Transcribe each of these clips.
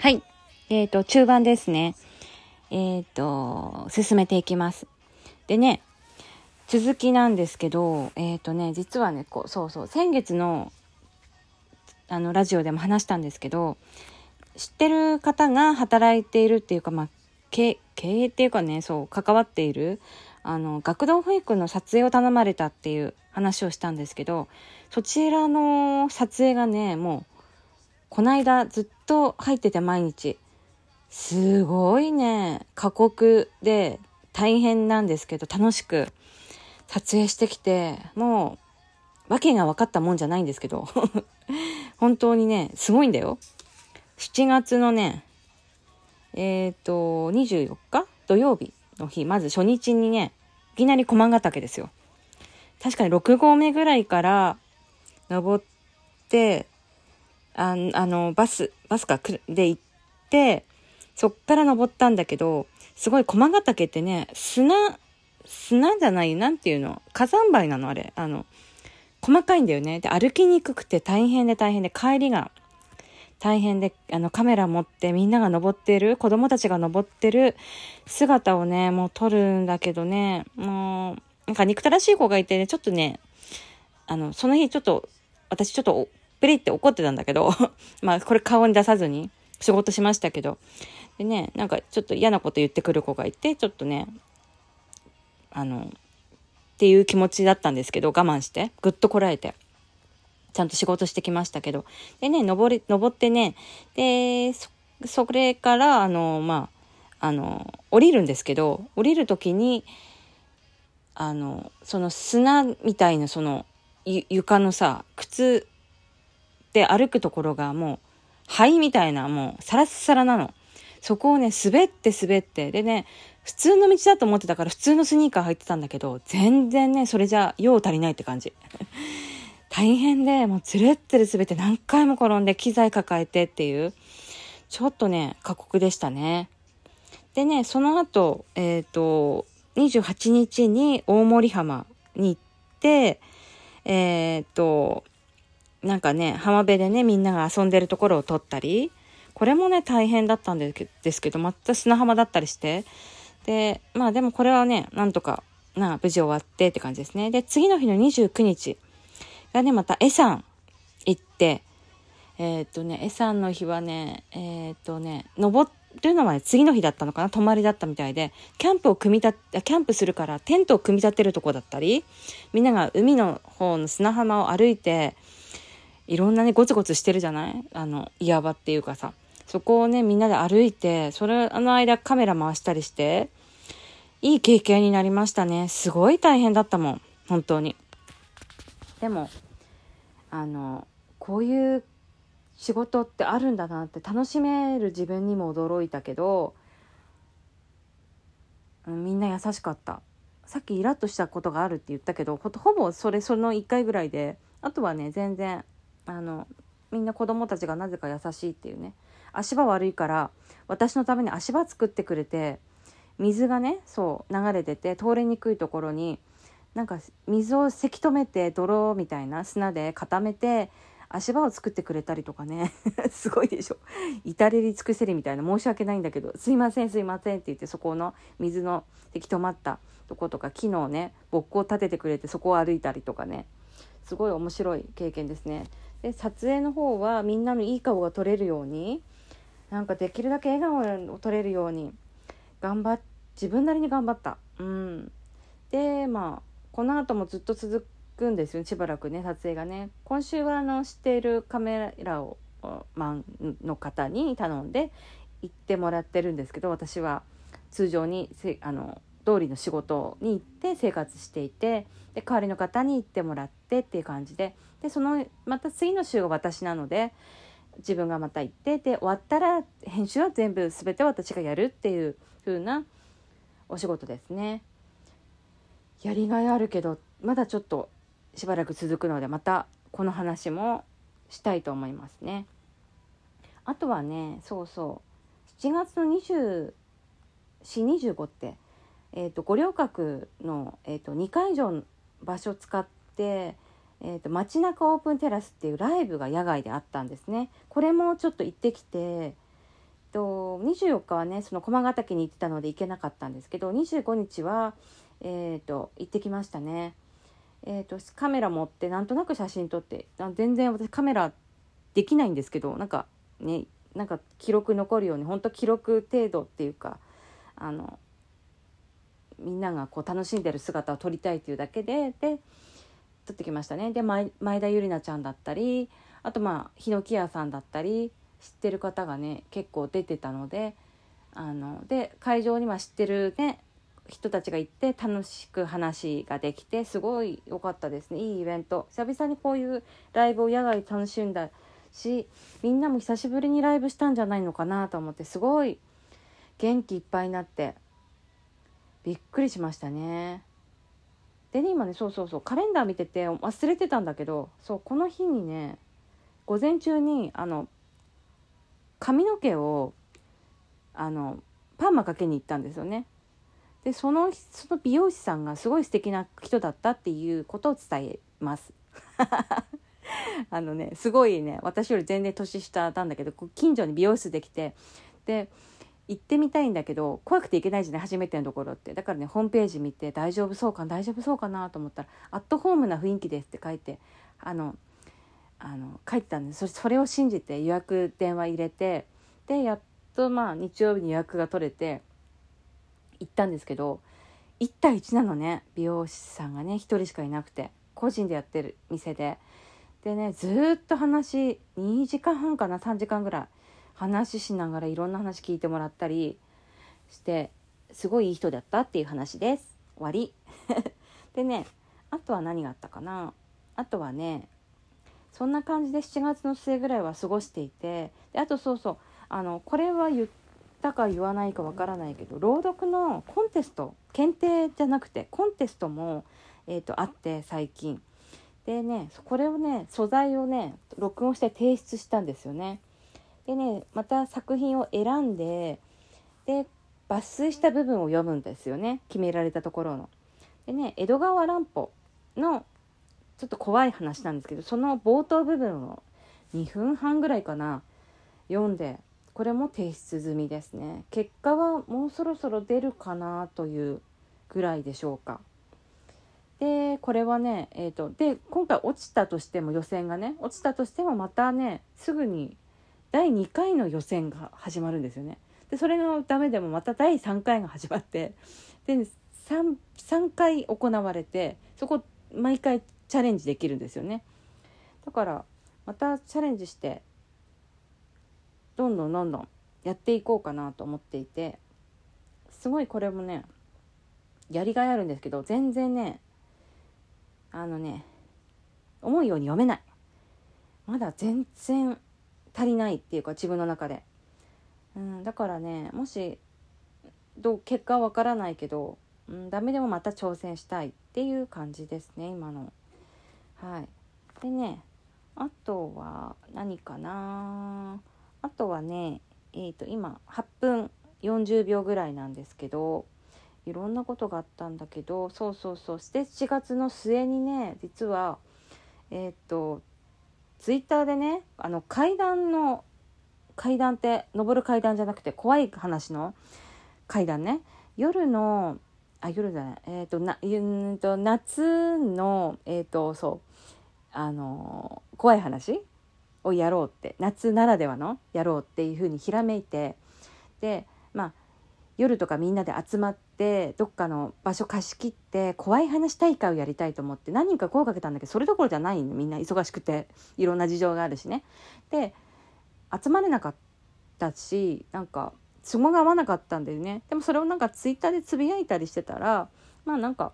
はい。えっ、と、中盤ですね。えっ、と、進めていきます。でね、続きなんですけど、えっ、とね、実はね、こう、そうそう、先月の、あの、ラジオでも話したんですけど、知ってる方が働いているっていうか、まあ、経経営っていうかね、そう、関わっている、あの、学童保育の撮影を頼まれたっていう話をしたんですけど、そちらの撮影がね、もう、こないだずっと入ってて毎日。すごいね、過酷で大変なんですけど、楽しく撮影してきて、もう、わけが分かったもんじゃないんですけど、本当にね、すごいんだよ。7月のね、えっ、ー、と、24日土曜日の日、まず初日にね、いきなり駒ヶ岳ですよ。確かに6合目ぐらいから登って、ああの、バス、バスかで行って、そっから登ったんだけど、すごい駒ヶ岳ってね、砂、砂じゃない、なんていうの、火山灰なのあれ。あの、細かいんだよね。で、歩きにくくて大変で大変で、帰りが大変で、あの、カメラ持ってみんなが登ってる、子供たちが登ってる姿をね、もう撮るんだけどね、もう、なんか憎たらしい子がいてね、ちょっとね、あの、その日ちょっと、私ちょっと、プリって怒ってたんだけど、まあ、これ顔に出さずに仕事しましたけど、でね、なんかちょっと嫌なこと言ってくる子がいて、ちょっとね、あの、っていう気持ちだったんですけど、我慢して、ぐっとこらえて、ちゃんと仕事してきましたけど、でね、登り、登ってね、で、そ、それから、あの、まあ、あの、降りるんですけど、降りる時に、あの、その砂みたいな、その、床のさ、靴で歩くところがもう、灰みたいな、もう、サラッサラなの。そこをね、滑って滑って、でね、普通の道だと思ってたから普通のスニーカー履いてたんだけど、全然ね、それじゃ用足りないって感じ。大変で、もうつるってる滑って何回も転んで機材抱えてっていう、ちょっとね、過酷でしたね。でね、その後、えっ、ー、と、28日に大森浜に行って、えっ、ー、と、なんかね、浜辺でね、みんなが遊んでるところを撮ったり、これもね、大変だったんですけど、また砂浜だったりして。で、まあでもこれはね、なんとか、な、無事終わってって感じですね。で、次の日の29日がね、またエサン行って、えー、っとね、エサンの日はね、えー、っとね、登るのはね、次の日だったのかな泊まりだったみたいで、キャンプを組み立て、キャンプするからテントを組み立てるとこだったり、みんなが海の方の砂浜を歩いて、いろんなね、ゴツゴツしてるじゃない？あの、岩場っていうかさ。そこをね、みんなで歩いて、それ、あの間カメラ回したりして、いい経験になりましたね。すごい大変だったもん。本当に。でも、あの、こういう仕事ってあるんだなって楽しめる自分にも驚いたけど、みんな優しかった。さっきイラッとしたことがあるって言ったけどほぼそれその1回ぐらいであとはね全然あのみんな子供たちがなぜか優しいっていうね。足場悪いから私のために足場作ってくれて水がねそう流れてて通りにくいところになんか水をせき止めて泥みたいな砂で固めて足場を作ってくれたりとかね。すごいでしょ。至れり尽くせりみたいな申し訳ないんだけど「すいませんすいません」って言ってそこの水のせき止まったとことか木のねぼっこを立ててくれてそこを歩いたりとかね。すごい面白い経験ですね。で撮影の方はみんなのいい顔が撮れるようになんかできるだけ笑顔を撮れるように頑張っ自分なりに頑張った。うん、でまあこの後もずっと続くんですよしばらくね撮影がね。今週はあの知っているカメラをマンの方に頼んで行ってもらってるんですけど私は通常にせあの通りの仕事に行って生活していてで代わりの方に行ってもらってっていう感じででそのまた次の週が私なので自分がまた行ってで終わったら編集は全部全て私がやるっていう風なお仕事ですね。やりがいあるけどまだちょっとしばらく続くのでまたこの話もしたいと思いますね。あとはねそうそう7月の2425って、えーと、五稜郭の、えーと、と2会場の場所を使ってえーと、街中オープンテラスっていうライブが野外であったんですねこれもちょっと行ってきてと24日はねその駒ヶ岳に行ってたので行けなかったんですけど25日は、えーと、行ってきましたね。えーと、カメラ持ってなんとなく写真撮って全然私カメラできないんですけどなんかねなんか記録残るように本当記録程度っていうかあのみんながこう楽しんでる姿を撮りたいっていうだけでで撮ってきましたね。で前田ゆりなちゃんだったりあとまあヒノキ屋さんだったり知ってる方がね結構出てたのであので会場には知ってるね人たちが行って楽しく話ができてすごい良かったですね。いいイベント。久々にこういうライブを野外楽しんだしみんなも久しぶりにライブしたんじゃないのかなと思ってすごい元気いっぱいになってびっくりしましたね。でね今ねそうそうそうカレンダー見てて忘れてたんだけどそうこの日にね午前中にあの髪の毛をあのパーマかけに行ったんですよね。でそのその美容師さんがすごい素敵な人だったっていうことを伝えます。あのねすごいね私より全然年下なんだけど近所に美容室できてで行ってみたいんだけど怖くて行けないじゃない初めてのところって。だからねホームページ見て大丈夫そうか大丈夫そうかなと思ったら「アットホームな雰囲気です」って書いてあのあの書いてたんです。それを信じて予約電話入れてでやっとまあ日曜日に予約が取れて行ったんですけど1対1なのね美容師さんがね1人しかいなくて個人でやってる店で。でねずっと話2時間半かな3時間ぐらい話しながらいろんな話聞いてもらったりしてすごいいい人だったっていう話です。終わり。でねあとは何があったかな。あとはねそんな感じで7月の末ぐらいは過ごしていてであとそうそうあのこれは言ったか言わないかわからないけど朗読のコンテスト検定じゃなくてコンテストも、えーと、とあって最近。でねこれをね素材をね録音して提出したんですよね。でねまた作品を選んでで抜粋した部分を読むんですよね。決められたところの。でね江戸川乱歩のちょっと怖い話なんですけどその冒頭部分を2分半ぐらいかな読んでこれも提出済みですね。結果はもうそろそろ出るかなというぐらいでしょうか。でこれはねえーと、で今回落ちたとしても予選がね落ちたとしてもまたねすぐに第2回の予選が始まるんですよね。でそれのダメでもまた第3回が始まってで 3, 3回行われてそこ毎回チャレンジできるんですよね。だからまたチャレンジしてどんどんどんどんやっていこうかなと思っていてすごいこれもねやりがいあるんですけど全然ねあのね思うように読めないまだ全然足りないっていうか自分の中で、うん、だからねもしどう結果はわからないけど、うん、ダメでもまた挑戦したいっていう感じですね今の。はい。でねあとは何かな？あとはねえーと、今8分40秒ぐらいなんですけどいろんなことがあったんだけどそうそうそう。して7月の末にね実はえっ、ー、とツイッターでねあの階段の階段って登る階段じゃなくて怖い話の階段ね。夜のあ夜じゃない。えっ、ー、となうんと夏のえっ、ー、とそうあの怖い話をやろうって夏ならではのやろうっていうふうにひらめいてでまあ夜とかみんなで集まってどっかの場所貸し切って怖い話大会をやりたいと思って何人か声かけたんだけどそれどころじゃないの。みんな忙しくていろんな事情があるしね。で集まれなかったしなんか都合が合わなかったんだよね。でもそれをなんかツイッターでつぶやいたりしてたらまあなんか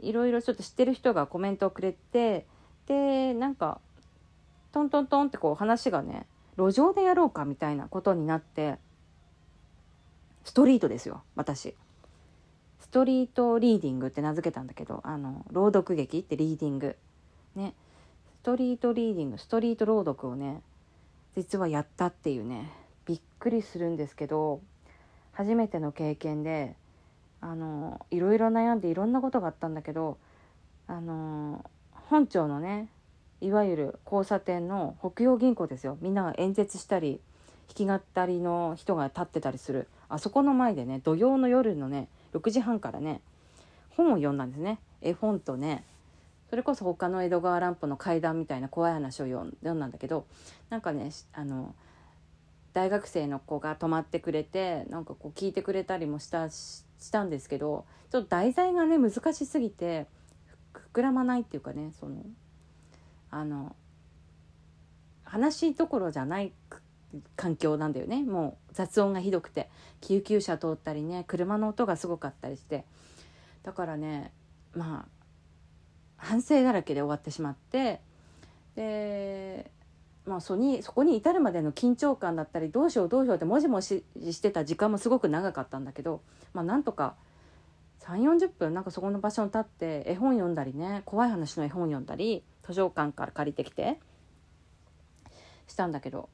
いろいろちょっと知ってる人がコメントをくれてでなんかトントントンってこう話がね路上でやろうかみたいなことになってストリートですよ私。ストリートリーディングって名付けたんだけどあの朗読劇ってリーディング。ね。ストリートリーディングストリート朗読をね実はやったっていうねびっくりするんですけど初めての経験であのいろいろ悩んでいろんなことがあったんだけどあの本庁のねいわゆる交差点の北洋銀行ですよ。みんなが演説したり弾き語りの人が立ってたりするあそこの前でね土曜の夜のね6時半からね本を読んだんですね。絵本とねそれこそ他の江戸川乱歩の怪談みたいな怖い話を読んだんだけどなんかねあの大学生の子が泊まってくれてなんかこう聞いてくれたりもしたしたんですけどちょっと題材がね難しすぎて膨らまないっていうかねそのあの話どころじゃない環境なんだよね。もう雑音がひどくて。救急車通ったりね車の音がすごかったりして。だからねまあ反省だらけで終わってしまって。でまあそにそこに至るまでの緊張感だったりどうしようどうしようってもじもししてた時間もすごく長かったんだけどまあなんとか3 4 0分なんかそこの場所に立って絵本読んだりね怖い話の絵本読んだり図書館から借りてきてしたんだけど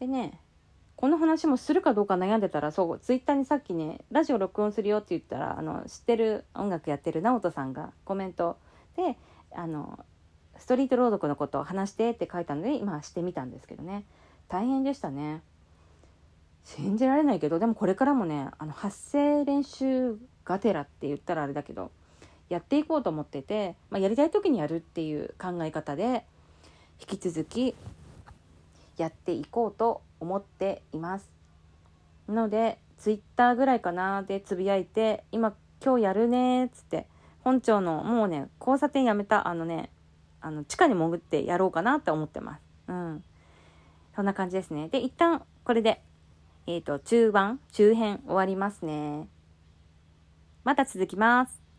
でねこの話もするかどうか悩んでたらそうツイッターにさっきねラジオ録音するよって言ったらあの知ってる音楽やってる直人さんがコメント。であのストリート朗読のことを話してって書いたので今してみたんですけどね。大変でしたね。信じられないけどでもこれからもねあの発声練習がてらって言ったらあれだけどやっていこうと思ってて、まあ、やりたい時にやるっていう考え方で引き続きやっていこうと思っています。のでツイッターぐらいかなでつぶやいて今今日やるねっつって本庁のもうね交差点やめたあのねあの地下に潜ってやろうかなって思ってます。うん。そんな感じですね。で一旦これでえっ、ー、と中盤中編終わりますね。また続きます。